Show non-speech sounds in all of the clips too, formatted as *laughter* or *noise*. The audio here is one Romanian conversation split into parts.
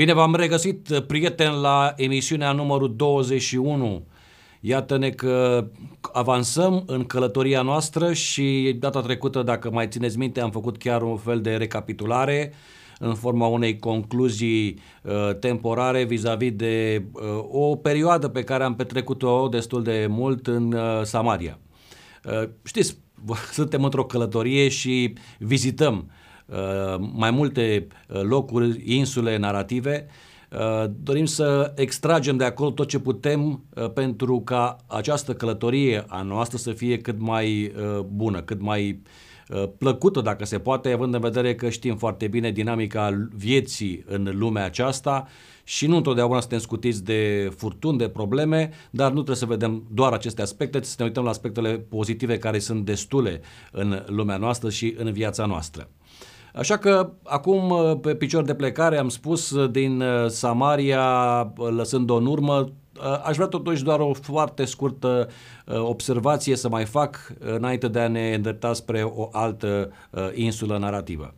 Bine v-am regăsit, prieteni, la emisiunea numărul 21. Iată-ne că avansăm în călătoria noastră și data trecută, dacă mai țineți minte, am făcut chiar un fel de recapitulare în forma unei concluzii uh, temporare vis-a-vis de uh, o perioadă pe care am petrecut-o destul de mult în uh, Samaria. Uh, știți, *laughs* suntem într-o călătorie și vizităm uh, mai multe uh, locuri, insule narrative. Dorim să extragem de acolo tot ce putem pentru ca această călătorie a noastră să fie cât mai bună, cât mai plăcută, dacă se poate, având în vedere că știm foarte bine dinamica vieții în lumea aceasta și nu întotdeauna suntem scutiți de furtuni, de probleme, dar nu trebuie să vedem doar aceste aspecte, trebuie să ne uităm la aspectele pozitive care sunt destule în lumea noastră și în viața noastră. Așa că acum pe picior de plecare am spus din Samaria, lăsând-o în urmă, aș vrea totuși doar o foarte scurtă observație să mai fac înainte de a ne îndrepta spre o altă insulă narrativă.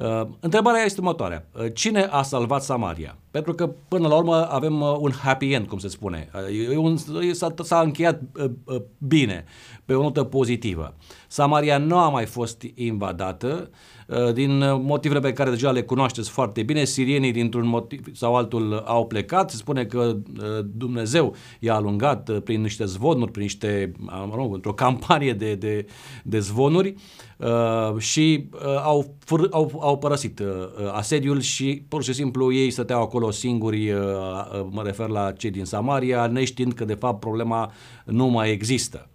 Uh, întrebarea este următoarea. Uh, cine a salvat Samaria? Pentru că până la urmă avem uh, un happy end, cum se spune. Uh, un, s-a, s-a încheiat uh, uh, bine, pe o notă pozitivă. Samaria nu a mai fost invadată uh, din motivele pe care deja le cunoașteți foarte bine. Sirienii dintr-un motiv sau altul au plecat. Se spune că uh, Dumnezeu i-a alungat uh, prin niște zvonuri, prin niște, mă rog, într-o campanie de, de, de zvonuri uh, și uh, au, făr, au, au părăsit uh, asediul și pur și simplu ei stăteau acolo singuri, uh, uh, mă refer la cei din Samaria, neștiind că de fapt problema nu mai există.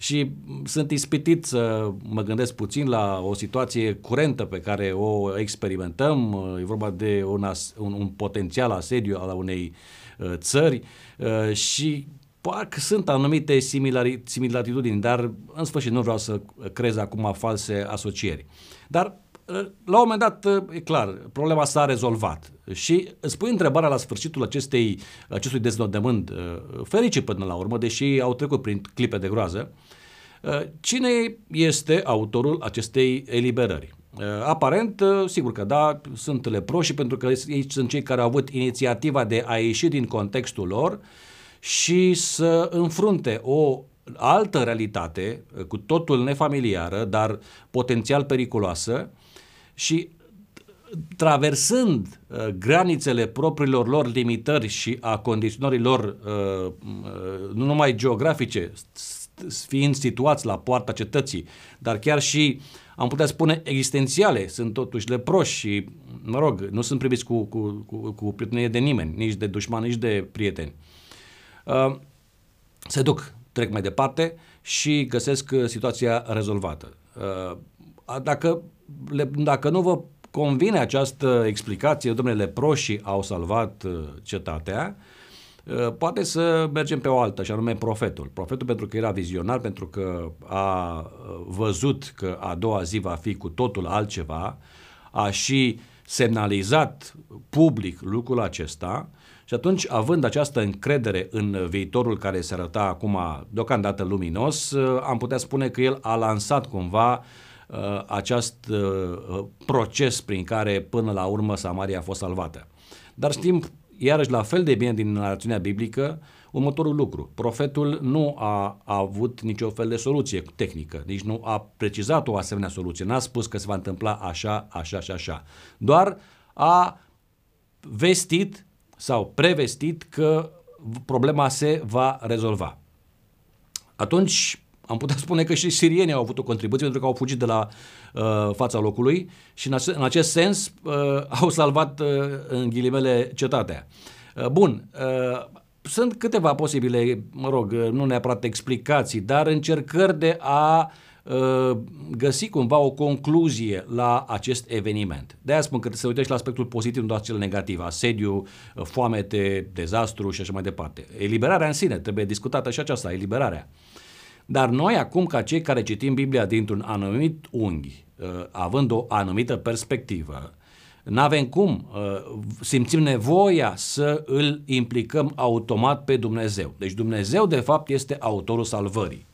Și sunt ispitit să mă gândesc puțin la o situație curentă pe care o experimentăm, e vorba de un, as, un, un potențial asediu al unei uh, țări uh, și parcă sunt anumite similari, similaritudini, dar în sfârșit nu vreau să crez acum false asocieri. Dar la un moment dat, e clar, problema s-a rezolvat. Și îți pui întrebarea la sfârșitul acestei, acestui deznodământ, uh, fericit până la urmă, deși au trecut prin clipe de groază, uh, cine este autorul acestei eliberări? Uh, aparent, sigur că da, sunt leproși pentru că ei sunt cei care au avut inițiativa de a ieși din contextul lor și să înfrunte o altă realitate, cu totul nefamiliară, dar potențial periculoasă, și traversând uh, granițele propriilor lor limitări și a condiționărilor uh, uh, nu numai geografice, fiind situați la poarta cetății, dar chiar și, am putea spune, existențiale, sunt totuși leproși și, mă rog, nu sunt priviți cu, cu, cu, cu prietenie de nimeni, nici de dușman, nici de prieteni. Uh, se duc, trec mai departe și găsesc uh, situația rezolvată. Uh, dacă le, dacă nu vă convine această explicație, domnule, leproșii au salvat uh, cetatea, uh, poate să mergem pe o altă, și anume profetul. Profetul pentru că era vizionar, pentru că a uh, văzut că a doua zi va fi cu totul altceva, a și semnalizat public lucrul acesta și atunci, având această încredere în viitorul care se arăta acum deocamdată luminos, am putea spune că el a lansat cumva uh, Uh, acest uh, proces prin care până la urmă Samaria a fost salvată. Dar știm iarăși la fel de bine din narațiunea biblică următorul lucru. Profetul nu a, a avut nicio fel de soluție tehnică, nici nu a precizat o asemenea soluție. N-a spus că se va întâmpla așa, așa și așa. Doar a vestit sau prevestit că problema se va rezolva. Atunci am putea spune că și sirienii au avut o contribuție pentru că au fugit de la uh, fața locului și în, ace- în acest sens uh, *laughs* au salvat uh, în ghilimele cetatea. Uh, bun, uh, sunt câteva posibile, mă rog, uh, nu neapărat explicații, dar încercări de a uh, găsi cumva o concluzie la acest eveniment. De aia spun că se uite și la aspectul pozitiv, nu doar cel negativ, asediu, uh, foamete, dezastru și așa mai departe. Eliberarea în sine, trebuie discutată și aceasta, eliberarea. Dar noi acum, ca cei care citim Biblia dintr-un anumit unghi, uh, având o anumită perspectivă, nu avem cum, uh, simțim nevoia să îl implicăm automat pe Dumnezeu. Deci Dumnezeu, de fapt, este autorul salvării.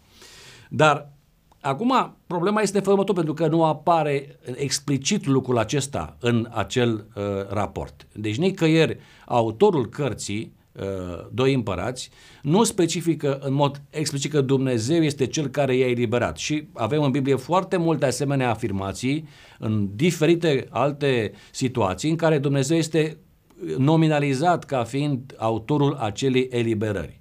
Dar Acum, problema este următor, pentru că nu apare explicit lucrul acesta în acel uh, raport. Deci nicăieri autorul cărții, uh, Doi împărați, nu specifică în mod explicit că Dumnezeu este cel care i-a eliberat. Și avem în Biblie foarte multe asemenea afirmații în diferite alte situații în care Dumnezeu este nominalizat ca fiind autorul acelei eliberări.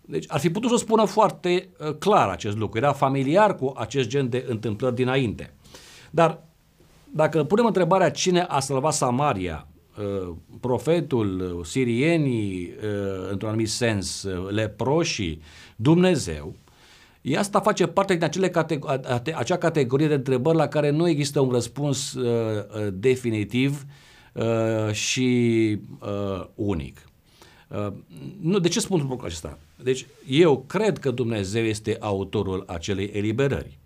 Deci ar fi putut să spună foarte uh, clar acest lucru. Era familiar cu acest gen de întâmplări dinainte. Dar dacă punem întrebarea cine a salvat Samaria, uh, profetul, uh, sirienii, într-un anumit sens, leproșii, Dumnezeu, asta face parte din acele categ- acea categorie de întrebări la care nu există un răspuns definitiv și unic. Uh, nu, de ce spun lucrul acesta? Deci eu cred că Dumnezeu este autorul acelei eliberări.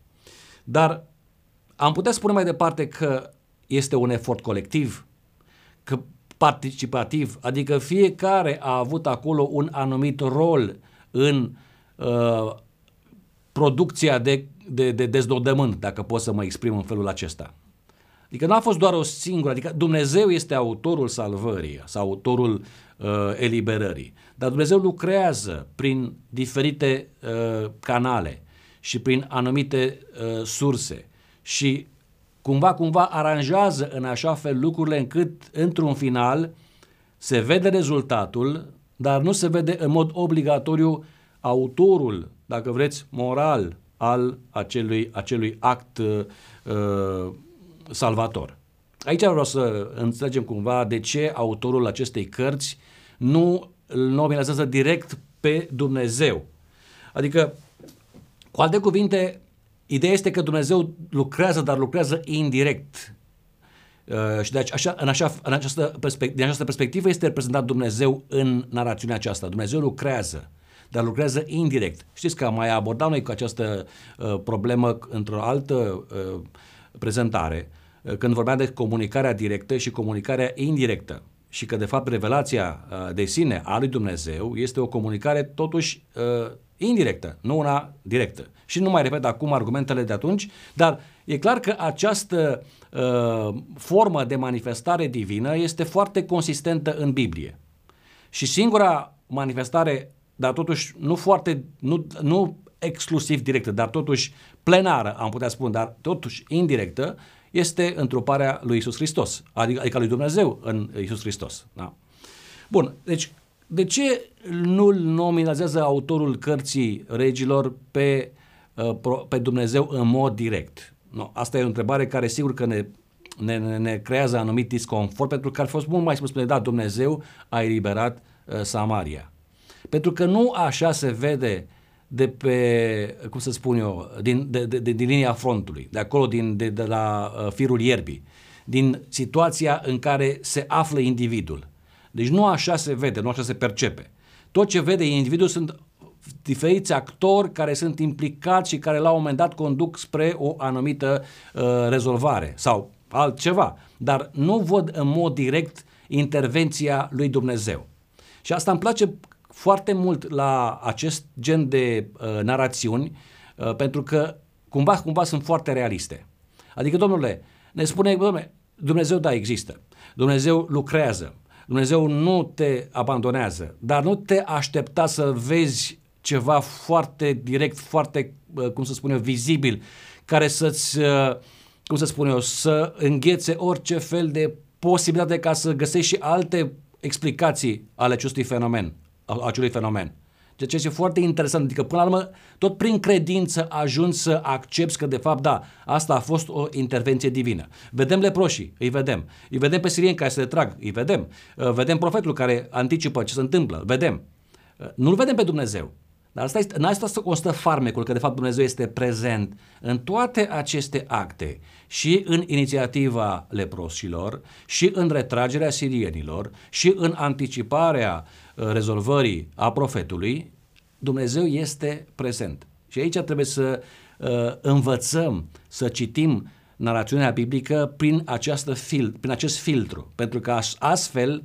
Dar am putea spune mai departe că este un efort colectiv, că participativ, adică fiecare a avut acolo un anumit rol în uh, producția de, de, de deznodământ, dacă pot să mă exprim în felul acesta. Adică nu a fost doar o singură, adică Dumnezeu este autorul salvării sau autorul uh, eliberării. Dar Dumnezeu lucrează prin diferite uh, canale și prin anumite uh, surse și cumva, cumva aranjează în așa fel lucrurile încât într-un final se vede rezultatul, dar nu se vede în mod obligatoriu autorul, dacă vreți, moral al acelui, acelui act uh, salvator. Aici vreau să înțelegem cumva de ce autorul acestei cărți nu îl nominalizează direct pe Dumnezeu. Adică, cu alte cuvinte, ideea este că Dumnezeu lucrează, dar lucrează indirect. Uh, și deci, așa, în, așa, în această perspectivă, din această perspectivă este reprezentat Dumnezeu în narațiunea aceasta. Dumnezeu lucrează, dar lucrează indirect. Știți că am mai abordat noi cu această uh, problemă într-o altă uh, prezentare, uh, când vorbeam de comunicarea directă și comunicarea indirectă și că de fapt revelația uh, de sine a lui Dumnezeu este o comunicare totuși uh, indirectă, nu una directă. Și nu mai repet acum argumentele de atunci, dar e clar că această uh, formă de manifestare divină este foarte consistentă în Biblie. Și singura manifestare, dar totuși nu foarte, nu, nu exclusiv directă, dar totuși plenară, am putea spune, dar totuși indirectă, este întruparea lui Isus Hristos, adică, adică lui Dumnezeu în Isus Hristos. Da? Bun, deci de ce nu-l nominalizează autorul cărții regilor pe, uh, pe Dumnezeu în mod direct? No, asta e o întrebare care sigur că ne, ne, ne, ne creează anumit disconfort pentru că ar fi fost mult mai spune, da, Dumnezeu a eliberat uh, Samaria. Pentru că nu așa se vede de pe, cum să spun eu, din, de, de, de, din linia frontului, de acolo, din, de, de la uh, firul ierbii, din situația în care se află individul. Deci nu așa se vede, nu așa se percepe. Tot ce vede individul sunt diferiți actori care sunt implicați și care la un moment dat conduc spre o anumită uh, rezolvare sau altceva, dar nu văd în mod direct intervenția lui Dumnezeu. Și asta îmi place foarte mult la acest gen de uh, narațiuni uh, pentru că cumva, cumva sunt foarte realiste. Adică, domnule, ne spune, domnule, Dumnezeu da, există. Dumnezeu lucrează. Dumnezeu nu te abandonează, dar nu te aștepta să vezi ceva foarte direct, foarte, uh, cum să spun eu, vizibil, care să-ți, uh, cum să spun eu, să înghețe orice fel de posibilitate ca să găsești și alte explicații ale acestui fenomen acelui fenomen. Ceea ce este foarte interesant, adică până la urmă, tot prin credință ajungi să accepti că de fapt da, asta a fost o intervenție divină. Vedem leproșii, îi vedem. Îi vedem pe sirieni care se retrag, îi vedem. Uh, vedem profetul care anticipă ce se întâmplă, vedem. Uh, nu-L vedem pe Dumnezeu. Dar asta este, în asta constă farmecul, că de fapt Dumnezeu este prezent în toate aceste acte și în inițiativa leproșilor și în retragerea sirienilor și în anticiparea uh, rezolvării a profetului, Dumnezeu este prezent. Și aici trebuie să uh, învățăm, să citim narațiunea biblică prin, această fil, prin acest filtru, pentru că astfel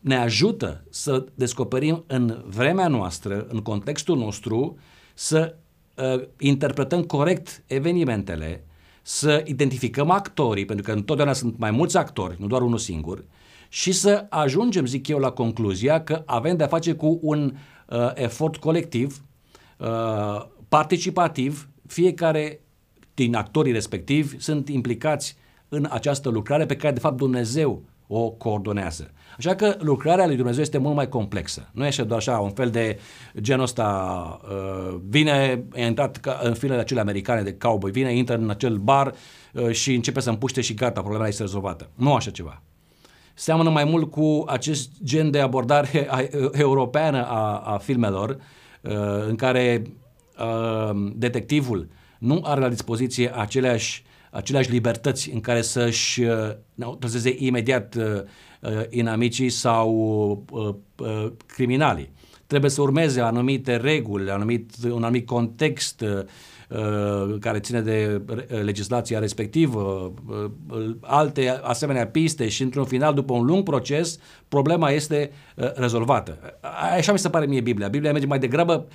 ne ajută să descoperim în vremea noastră, în contextul nostru, să uh, interpretăm corect evenimentele, să identificăm actorii, pentru că întotdeauna sunt mai mulți actori, nu doar unul singur, și să ajungem, zic eu, la concluzia că avem de-a face cu un uh, efort colectiv, uh, participativ, fiecare din actorii respectivi sunt implicați în această lucrare pe care, de fapt, Dumnezeu o coordonează. Așa că lucrarea lui Dumnezeu este mult mai complexă. Nu este doar așa un fel de genul ăsta, uh, vine, a intrat ca, în filmele acele americane de cowboy, vine, intră în acel bar uh, și începe să împuște și gata, problema este rezolvată. Nu așa ceva. Seamănă mai mult cu acest gen de abordare *laughs* a, europeană a, a filmelor, uh, în care uh, detectivul nu are la dispoziție aceleași aceleași libertăți în care să-și uh, trăzeze imediat uh, uh, inamicii sau uh, uh, criminalii. Trebuie să urmeze anumite reguli, anumit, un anumit context uh, uh care ține de legislația respectivă, uh, alte asemenea piste și într-un final, după un lung proces, problema este rezolvată. Așa mi se pare mie Biblia. Biblia merge mai degrabă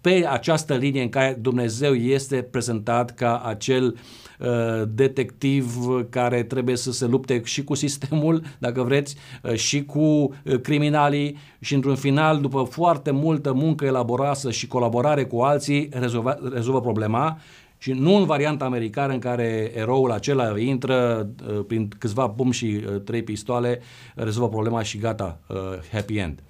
pe această linie în care Dumnezeu este prezentat ca acel uh, Uh, detectiv care trebuie să se lupte și cu sistemul, dacă vreți, uh, și cu uh, criminalii și într-un final, după foarte multă muncă elaborată și colaborare cu alții, rezolvă, rezolvă problema și nu în varianta americană în care eroul acela intră prin câțiva bum și trei pistoale, rezolvă problema și gata, happy end.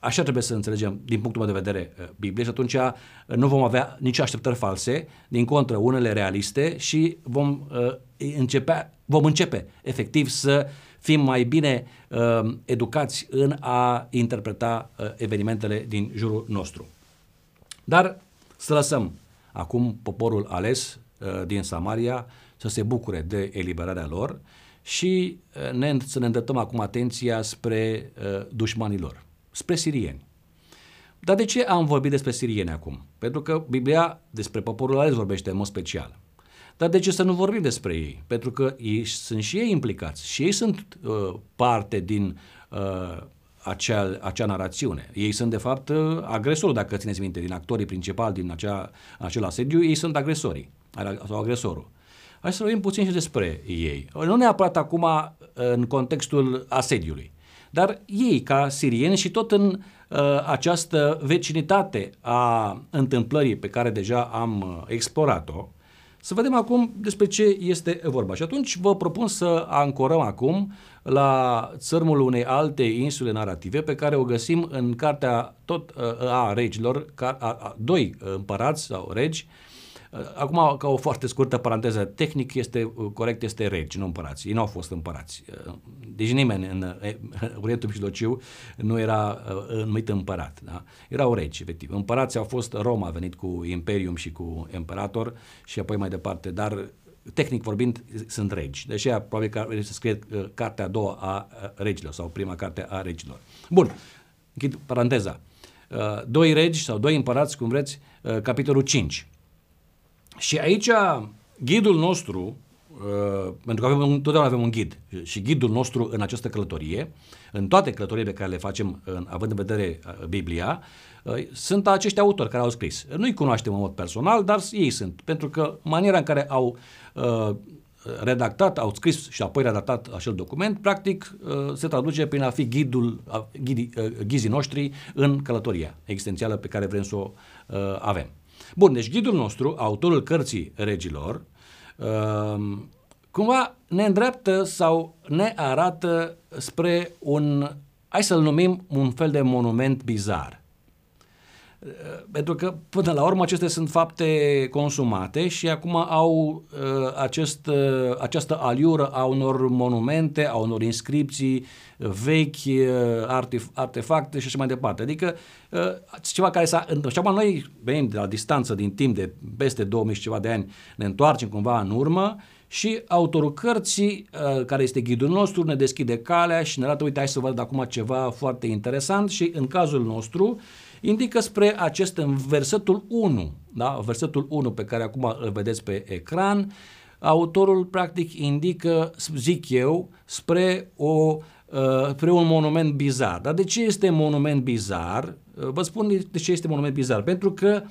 Așa trebuie să înțelegem din punctul meu de vedere uh, Biblie și atunci uh, nu vom avea nici așteptări false, din contră unele realiste și vom, uh, începe, vom începe efectiv să fim mai bine uh, educați în a interpreta uh, evenimentele din jurul nostru. Dar să lăsăm acum poporul ales uh, din Samaria să se bucure de eliberarea lor și uh, ne, să ne îndreptăm acum atenția spre uh, dușmanii lor spre sirieni. Dar de ce am vorbit despre sirieni acum? Pentru că Biblia despre poporul ales vorbește în mod special. Dar de ce să nu vorbim despre ei? Pentru că ei sunt și ei implicați și ei sunt uh, parte din uh, acea, acea narațiune. Ei sunt, de fapt, uh, agresorul, dacă țineți minte, din actorii principali din acea, acel asediu, ei sunt agresorii sau agresorul. Hai să vorbim puțin și despre ei. Nu neapărat acum în contextul asediului, dar ei, ca sirieni și tot în uh, această vecinitate a întâmplării pe care deja am uh, explorat-o, să vedem acum despre ce este vorba. Și atunci vă propun să ancorăm acum la țărmul unei alte insule narrative pe care o găsim în cartea tot uh, a regilor, a, a, doi împărați sau regi, uh, Acum, ca o foarte scurtă paranteză, tehnic este corect, este regi, nu împărați. Ei nu au fost împărați. Deci nimeni în *laughs* Orientul Mijlociu nu era numit împărat. Da? Erau regi, efectiv. Împărații au fost Roma, a venit cu imperium și cu imperator și apoi mai departe, dar tehnic vorbind, sunt regi. Deci ea probabil că ar să scrie cartea a doua a regilor sau prima carte a regilor. Bun, închid paranteza. Doi regi sau doi împărați, cum vreți, capitolul 5. Și aici ghidul nostru, uh, pentru că avem, întotdeauna avem un ghid și ghidul nostru în această călătorie, în toate călătoriile pe care le facem, în, având în vedere uh, Biblia, uh, sunt acești autori care au scris. Nu-i cunoaștem în mod personal, dar ei sunt, pentru că maniera în care au uh, redactat, au scris și apoi redactat acel document, practic uh, se traduce prin a fi ghidul, ghidii, uh, ghizii noștri în călătoria existențială pe care vrem să o uh, avem. Bun, deci ghidul nostru, autorul cărții regilor, uh, cumva ne îndreaptă sau ne arată spre un, hai să-l numim, un fel de monument bizar. Uh, pentru că, până la urmă, acestea sunt fapte consumate și acum au uh, acest, uh, această aliură a unor monumente, a unor inscripții vechi, uh, artefacte și așa mai departe. Adică uh, ceva care s-a întâmplat. Și acum noi venim de la distanță din timp de peste 2000 și ceva de ani, ne întoarcem cumva în urmă și autorul cărții, uh, care este ghidul nostru, ne deschide calea și ne arată, uite, hai să văd acum ceva foarte interesant și în cazul nostru, indică spre acest în versetul 1, da? versetul 1 pe care acum îl vedeți pe ecran, autorul practic indică, zic eu, spre, o, uh, spre un monument bizar. Dar de ce este monument bizar? Uh, vă spun de ce este monument bizar. Pentru că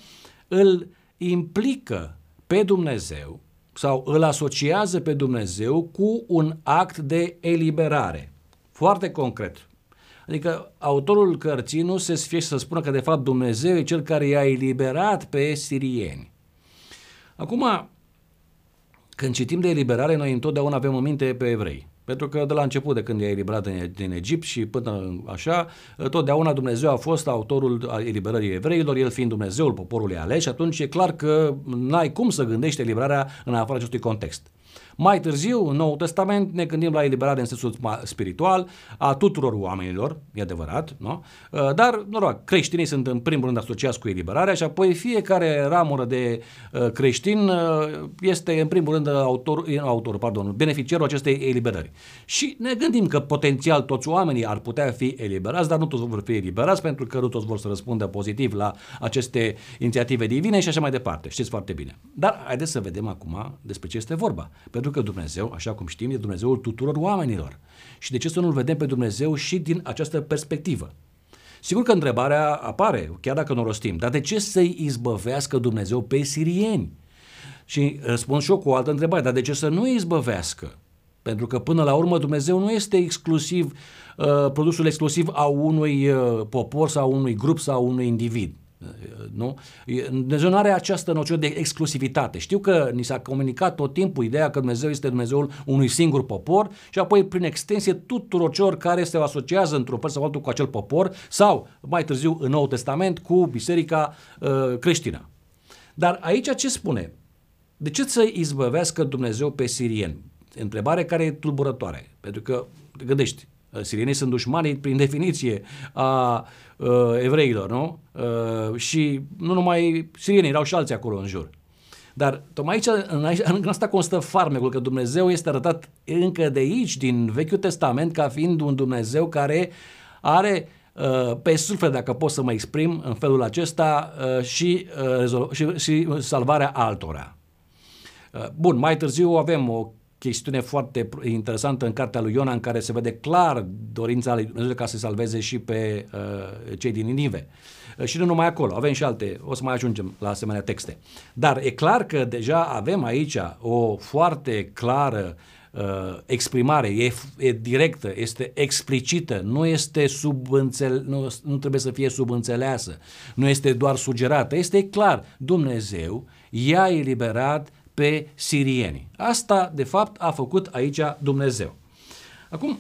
îl implică pe Dumnezeu sau îl asociază pe Dumnezeu cu un act de eliberare. Foarte concret. Adică autorul cărții nu se sfie să spună că de fapt Dumnezeu e cel care i-a eliberat pe sirieni. Acum, când citim de eliberare, noi întotdeauna avem în minte pe evrei. Pentru că de la început, de când e eliberat din, din Egipt și până așa, totdeauna Dumnezeu a fost autorul eliberării evreilor, el fiind Dumnezeul poporului ales și atunci e clar că n-ai cum să gândești eliberarea în afara acestui context. Mai târziu, în Noul Testament, ne gândim la eliberare în sensul spiritual a tuturor oamenilor, e adevărat, nu? Uh, dar, nu rog, creștinii sunt în primul rând asociați cu eliberarea și apoi fiecare ramură de uh, creștin uh, este în primul rând autor, autor pardon, beneficiarul acestei eliberări. Și ne gândim că potențial toți oamenii ar putea fi eliberați, dar nu toți vor fi eliberați pentru că nu toți vor să răspundă pozitiv la aceste inițiative divine și așa mai departe. Știți foarte bine. Dar haideți să vedem acum despre ce este vorba. Pentru pentru că Dumnezeu, așa cum știm, e Dumnezeul tuturor oamenilor. Și de ce să nu-L vedem pe Dumnezeu și din această perspectivă? Sigur că întrebarea apare, chiar dacă nu o rostim, dar de ce să-i izbăvească Dumnezeu pe sirieni? Și răspund și eu cu o altă întrebare, dar de ce să nu îi izbăvească? Pentru că până la urmă Dumnezeu nu este exclusiv uh, produsul exclusiv a unui uh, popor sau unui grup sau unui individ. Nu? Dumnezeu nu are această noțiune de exclusivitate. Știu că ni s-a comunicat tot timpul ideea că Dumnezeu este Dumnezeul unui singur popor și apoi prin extensie tuturor celor care se asociază într-un fel sau altul cu acel popor sau mai târziu în Noul Testament cu biserica uh, creștină. Dar aici ce spune? De ce să izbăvească Dumnezeu pe sirieni? Întrebare care e tulburătoare. Pentru că, gândești, sirienii sunt dușmanii prin definiție a uh, evreilor, nu? Uh, și nu numai sirienii, erau și alții acolo în jur. Dar tocmai aici, în, aici, în asta constă farmecul, că Dumnezeu este arătat încă de aici, din Vechiul Testament, ca fiind un Dumnezeu care are uh, pe suflet, dacă pot să mă exprim în felul acesta, uh, și, uh, și, și salvarea altora. Uh, bun, mai târziu avem o chestiune foarte interesantă în cartea lui Iona în care se vede clar dorința lui Dumnezeu ca să salveze și pe uh, cei din Ninive. Uh, și nu numai acolo, avem și alte, o să mai ajungem la asemenea texte. Dar e clar că deja avem aici o foarte clară uh, exprimare, e, e directă, este explicită, nu este subînțel, nu, nu trebuie să fie subînțeleasă, nu este doar sugerată, este clar, Dumnezeu i-a eliberat pe sirieni. Asta, de fapt, a făcut aici Dumnezeu. Acum,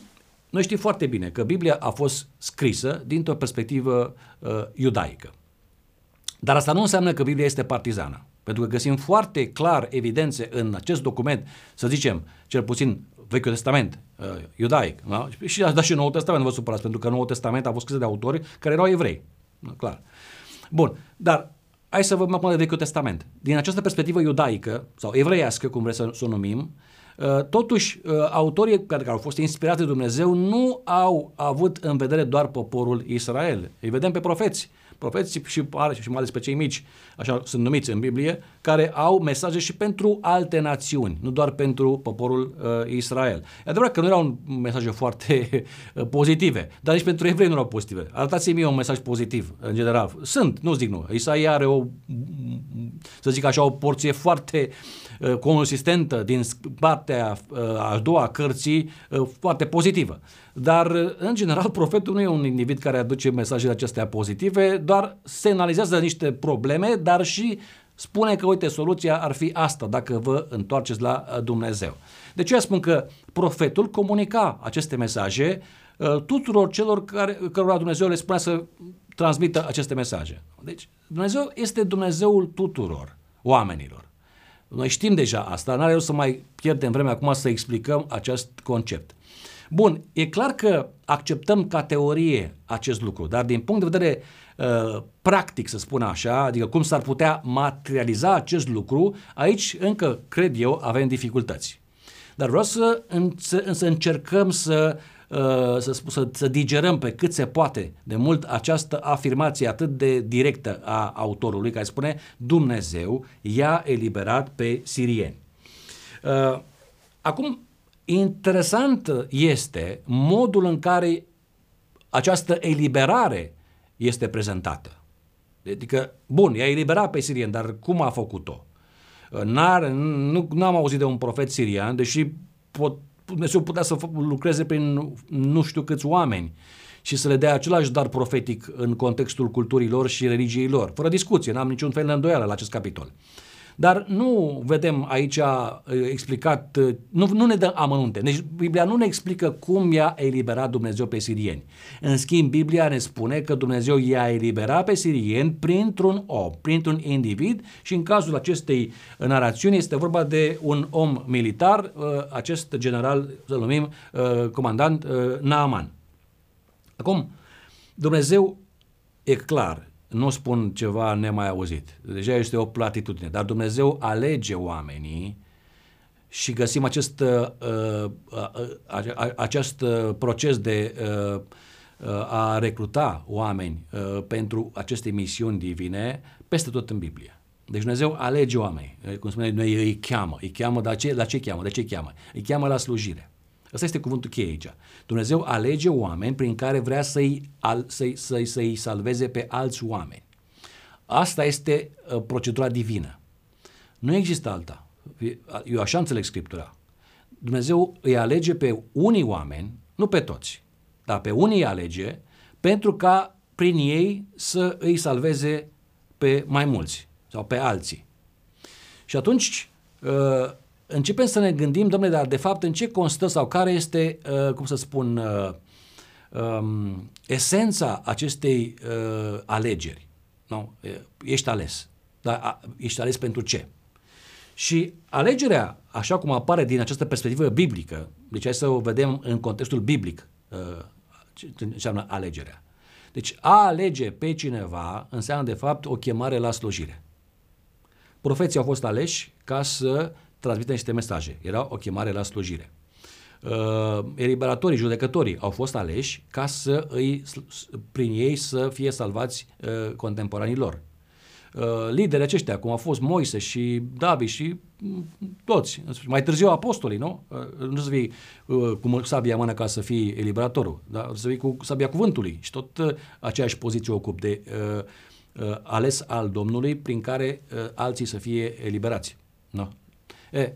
noi știm foarte bine că Biblia a fost scrisă dintr-o perspectivă uh, iudaică. Dar asta nu înseamnă că Biblia este partizană. Pentru că găsim foarte clar evidențe în acest document, să zicem, cel puțin Vechiul Testament, uh, iudaic, da? și da și Noul Testament, vă supărați, pentru că Noul Testament a fost scris de autori care erau evrei. Da, clar. Bun, dar hai să vă acum de Vechiul Testament. Din această perspectivă iudaică sau evreiască, cum vreți să, să o numim, uh, totuși uh, autorii care au fost inspirați de Dumnezeu nu au avut în vedere doar poporul Israel. Îi vedem pe profeți profeții și, și mai ales pe cei mici, așa sunt numiți în Biblie, care au mesaje și pentru alte națiuni, nu doar pentru poporul uh, Israel. E adevărat că nu erau mesaje foarte uh, pozitive, dar nici pentru evrei nu erau pozitive. Arătați-mi un mesaj pozitiv, în general. Sunt, nu zic nu. Isaia are o, să zic așa, o porție foarte uh, consistentă din partea uh, a doua cărții, uh, foarte pozitivă. Dar, în general, profetul nu e un individ care aduce mesajele acestea pozitive, doar semnalizează niște probleme, dar și spune că, uite, soluția ar fi asta, dacă vă întoarceți la uh, Dumnezeu. De ce spun că profetul comunica aceste mesaje uh, tuturor celor care, cărora Dumnezeu le spunea să transmită aceste mesaje. Deci, Dumnezeu este Dumnezeul tuturor oamenilor. Noi știm deja asta, n-are rost să mai pierdem vremea acum să explicăm acest concept. Bun, e clar că acceptăm ca teorie acest lucru, dar din punct de vedere uh, practic, să spun așa, adică cum s-ar putea materializa acest lucru, aici încă, cred eu, avem dificultăți. Dar vreau să, să, să încercăm să, uh, să, să, să digerăm pe cât se poate de mult această afirmație atât de directă a autorului care spune Dumnezeu i-a eliberat pe sirieni. Uh, acum, Interesant este modul în care această eliberare este prezentată. Adică, bun, i-a eliberat pe sirieni, dar cum a făcut-o? N-ar, nu, n-am auzit de un profet sirian, deși pot, Dumnezeu putea să lucreze prin nu știu câți oameni și să le dea același dar profetic în contextul culturilor și religiei lor. Fără discuție, n-am niciun fel de îndoială la acest capitol. Dar nu vedem aici uh, explicat, uh, nu, nu ne dă amănunte. Deci Biblia nu ne explică cum i-a eliberat Dumnezeu pe sirieni. În schimb, Biblia ne spune că Dumnezeu i-a eliberat pe sirieni printr-un om, printr-un individ și în cazul acestei narațiuni este vorba de un om militar, uh, acest general, să numim, comandant Naaman. Acum, Dumnezeu e clar, nu spun ceva nemai auzit. Deja este o platitudine, dar Dumnezeu alege oamenii și găsim acest, uh, uh, uh, acest proces de uh, a recruta oameni uh, pentru aceste misiuni divine peste tot în Biblie. Deci Dumnezeu alege oameni, cum spuneai noi, îi cheamă. Îi cheamă, dar ce, la ce cheamă? De ce cheamă? Îi cheamă la slujire. Ăsta este cuvântul cheie aici. Dumnezeu alege oameni prin care vrea să-i, să-i, să-i, să-i salveze pe alți oameni. Asta este uh, procedura divină. Nu există alta. Eu așa înțeleg Scriptura. Dumnezeu îi alege pe unii oameni, nu pe toți, dar pe unii îi alege pentru ca prin ei să îi salveze pe mai mulți sau pe alții. Și atunci uh, începem să ne gândim, domnule, dar de fapt în ce constă sau care este, uh, cum să spun, uh, um, esența acestei uh, alegeri. Nu? Ești ales. Dar ești ales pentru ce? Și alegerea, așa cum apare din această perspectivă biblică, deci hai să o vedem în contextul biblic, uh, ce înseamnă alegerea. Deci a alege pe cineva înseamnă de fapt o chemare la slujire. Profeții au fost aleși ca să transmită niște mesaje. Era o chemare la slujire. Uh, eliberatorii, judecătorii au fost aleși ca să îi, prin ei să fie salvați uh, contemporanii lor. Uh, liderii aceștia, cum au fost Moise și David și mm, toți, mai târziu apostolii, nu? Uh, nu să fii uh, cu sabia mână ca să fii eliberatorul, dar să fii cu sabia cuvântului și tot uh, aceeași poziție ocup de uh, uh, ales al Domnului prin care uh, alții să fie eliberați. Nu? E,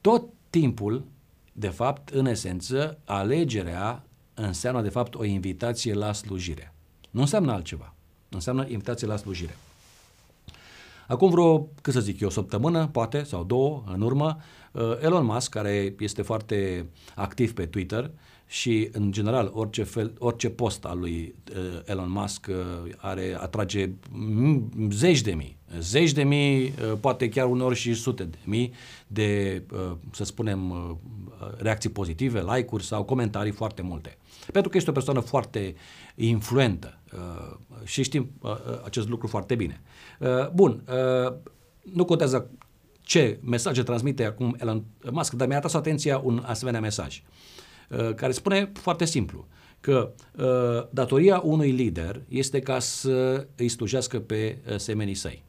tot timpul, de fapt, în esență, alegerea înseamnă, de fapt, o invitație la slujire. Nu înseamnă altceva. Înseamnă invitație la slujire. Acum vreo, cât să zic eu, o săptămână, poate, sau două, în urmă, uh, Elon Musk, care este foarte activ pe Twitter, și în general orice, fel, orice post al lui uh, Elon Musk uh, are, atrage zeci de mii, zeci de mii, uh, poate chiar uneori și sute de mii de, uh, să spunem, uh, reacții pozitive, like-uri sau comentarii foarte multe. Pentru că este o persoană foarte influentă uh, și știm uh, uh acest lucru foarte bine. Uh, bun, uh, nu contează ce mesaje transmite acum Elon Musk, dar mi-a atras atenția un asemenea mesaj. Uh, Uh, care spune foarte simplu că uh, datoria unui lider este ca să îi slujească pe uh, semenii săi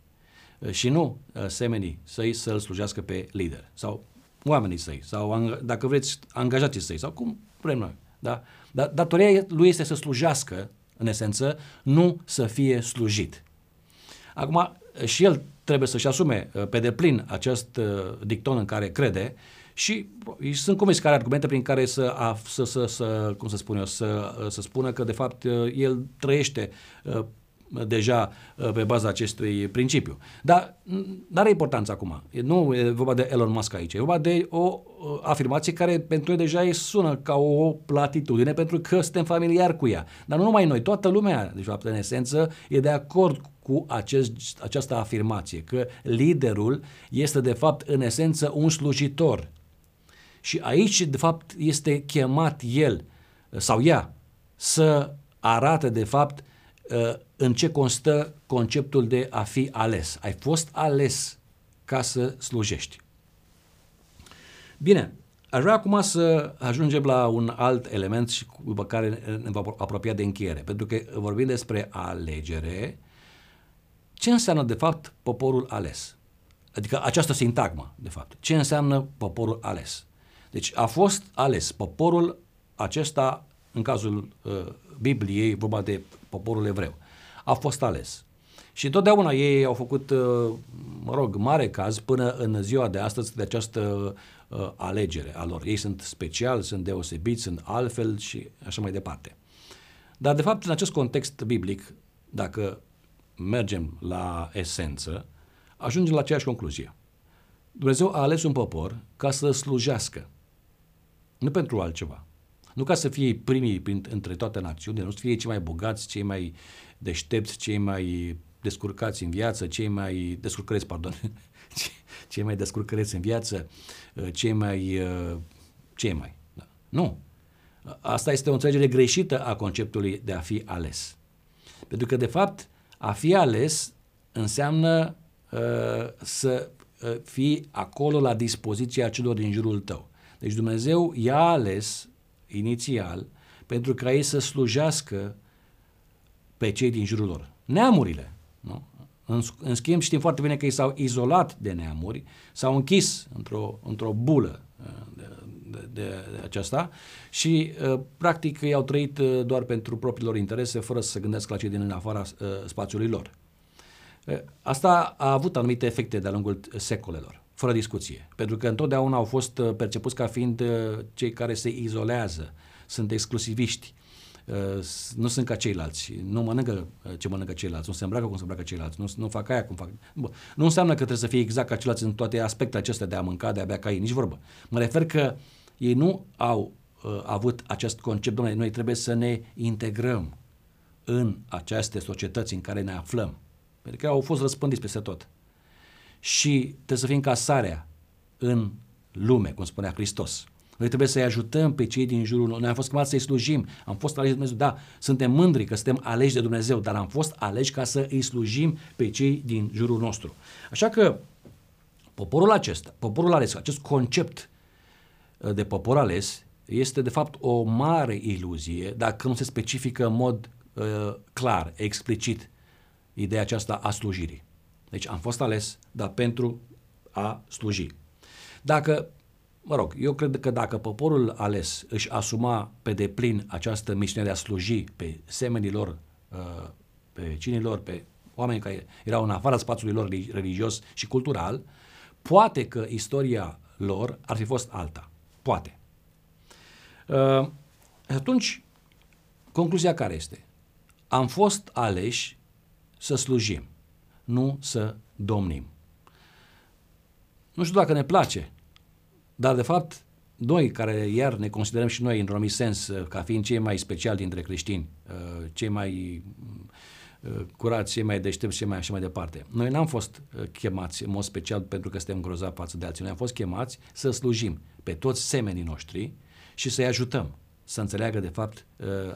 și nu semenii săi să-l slujească pe lider sau oamenii săi sau, dacă vreți, angajații săi sau cum vrem noi. Da? Dar datoria lui este să slujească, în esență, nu să fie slujit. Acum, și el trebuie să-și asume pe deplin acest dicton în care crede și sunt convins că are argumente prin care să, să, să, să cum să spun eu, să, să spună că de fapt el trăiește uh, deja uh, pe baza acestui principiu. Dar nu are importanță acum. Nu e vorba de Elon Musk aici. E vorba de o afirmație care pentru noi deja sună ca o platitudine pentru că suntem familiari cu ea. Dar nu numai noi, toată lumea, de fapt, în esență, e de acord cu acest, această afirmație, că liderul este de fapt în esență un slujitor și aici, de fapt, este chemat el sau ea să arate, de fapt, uh, în ce constă conceptul de a fi ales. Ai fost ales ca să slujești. Bine, aș vrea acum să ajungem la un alt element și după care ne va apropia de încheiere. Pentru că vorbim despre alegere, ce înseamnă de fapt poporul ales? Adică această sintagmă, de fapt. Ce înseamnă poporul ales? Deci a fost ales poporul acesta, în cazul uh, Bibliei, vorba de poporul evreu, a fost ales. Și întotdeauna ei au făcut, uh, mă rog, mare caz până în ziua de astăzi de această uh, alegere a lor. Ei sunt special, sunt deosebiți, sunt altfel și așa mai departe. Dar, de fapt, în acest context biblic, dacă mergem la esență, ajungem la aceeași concluzie. Dumnezeu a ales un popor ca să slujească, nu pentru altceva. Nu ca să fie primii prin, între toate națiunile, nu să fie cei mai bogați, cei mai deștepți, cei mai descurcați în viață, cei mai descurcăreți, pardon, *laughs* cei mai descurcăreți în viață, cei mai, cei mai. Da. Nu. Asta este o înțelegere greșită a conceptului de a fi ales. Pentru că, de fapt, a fi ales înseamnă uh, să uh, fii acolo la dispoziția celor din jurul tău. Deci Dumnezeu i-a ales inițial pentru ca ei să slujească pe cei din jurul lor. Neamurile. Nu? În, în schimb, știm foarte bine că ei s-au izolat de neamuri, s-au închis într-o, într-o bulă uh, de, de, de, de aceasta și, uh, practic, ei au trăit uh, doar pentru propriilor interese, fără să se gândească la cei din afara spațiului lor. Asta a avut anumite efecte de-a lungul secolelor, fără discuție, pentru că întotdeauna au fost percepuți ca fiind cei care se izolează, sunt exclusiviști, Uh, nu sunt ca ceilalți, nu mănâncă uh, ce mănâncă ceilalți, nu se îmbracă cum se îmbracă ceilalți, nu, nu fac aia cum fac. Bă, nu înseamnă că trebuie să fie exact ca ceilalți în toate aspectele acestea de a mânca, de a bea ca ei, nici vorbă. Mă refer că ei nu au uh, avut acest concept, domnule, noi trebuie să ne integrăm în aceste societăți în care ne aflăm. Pentru că au fost răspândiți peste tot. Și trebuie să fim casarea în lume, cum spunea Hristos. Noi trebuie să-i ajutăm pe cei din jurul nostru. Noi am fost chemați să-i slujim. Am fost aleși de Dumnezeu. Da, suntem mândri că suntem aleși de Dumnezeu, dar am fost aleși ca să îi slujim pe cei din jurul nostru. Așa că poporul acesta, poporul ales, acest concept uh, de popor ales, este de fapt o mare iluzie dacă nu se specifică în mod uh, clar, explicit, ideea aceasta a slujirii. Deci am fost ales, dar pentru a sluji. Dacă mă rog, eu cred că dacă poporul ales își asuma pe deplin această misiune de a sluji pe semenii lor, uh, pe vecinii lor, pe oameni care erau în afara spațiului lor religios și cultural, poate că istoria lor ar fi fost alta. Poate. Uh, atunci, concluzia care este? Am fost aleși să slujim, nu să domnim. Nu știu dacă ne place dar, de fapt, noi, care iar ne considerăm și noi, într-un anumit sens, uh, ca fiind cei mai speciali dintre creștini, uh, cei mai uh, curați, cei mai deștepți, cei mai așa mai departe. Noi n-am fost chemați în mod special pentru că suntem grozavi față de alții. Noi am fost chemați să slujim pe toți semenii noștri și să-i ajutăm să înțeleagă de fapt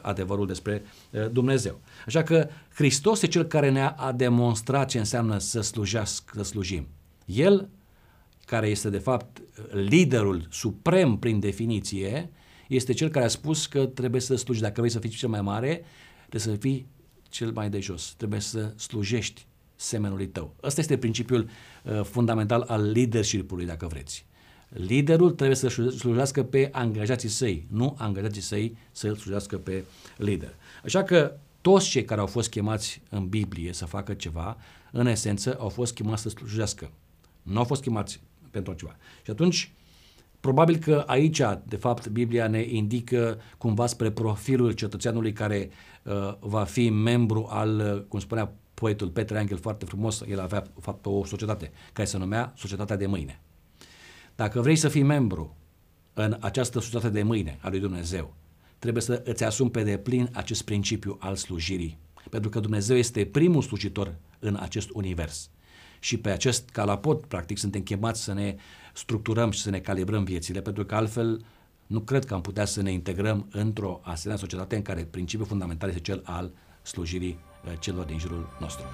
adevărul despre Dumnezeu. Așa că Hristos e cel care ne-a demonstrat ce înseamnă să slujească, să slujim. El care este de fapt liderul suprem prin definiție, este cel care a spus că trebuie să sluji. Dacă vrei să fii cel mai mare, trebuie să fii cel mai de jos. Trebuie să slujești semenului tău. Ăsta este principiul uh, fundamental al leadership-ului, dacă vreți. Liderul trebuie să slujească pe angajații săi, nu angajații săi să îl slujească pe lider. Așa că toți cei care au fost chemați în Biblie să facă ceva, în esență, au fost chemați să slujească. Nu au fost chemați pentru altceva. Și atunci, probabil că aici, de fapt, Biblia ne indică cumva spre profilul cetățeanului care uh, va fi membru al, uh, cum spunea poetul Petre Angel foarte frumos, el avea, de fapt, o societate care se numea Societatea de Mâine. Dacă vrei să fii membru în această societate de mâine a lui Dumnezeu, trebuie să îți asumi pe deplin acest principiu al slujirii. Pentru că Dumnezeu este primul slujitor în acest univers și pe acest calapot, practic, suntem chemați să ne structurăm și să ne calibrăm viețile, pentru că altfel nu cred că am putea să ne integrăm într-o asemenea societate în care principiul fundamental este cel al slujirii uh, celor din jurul nostru.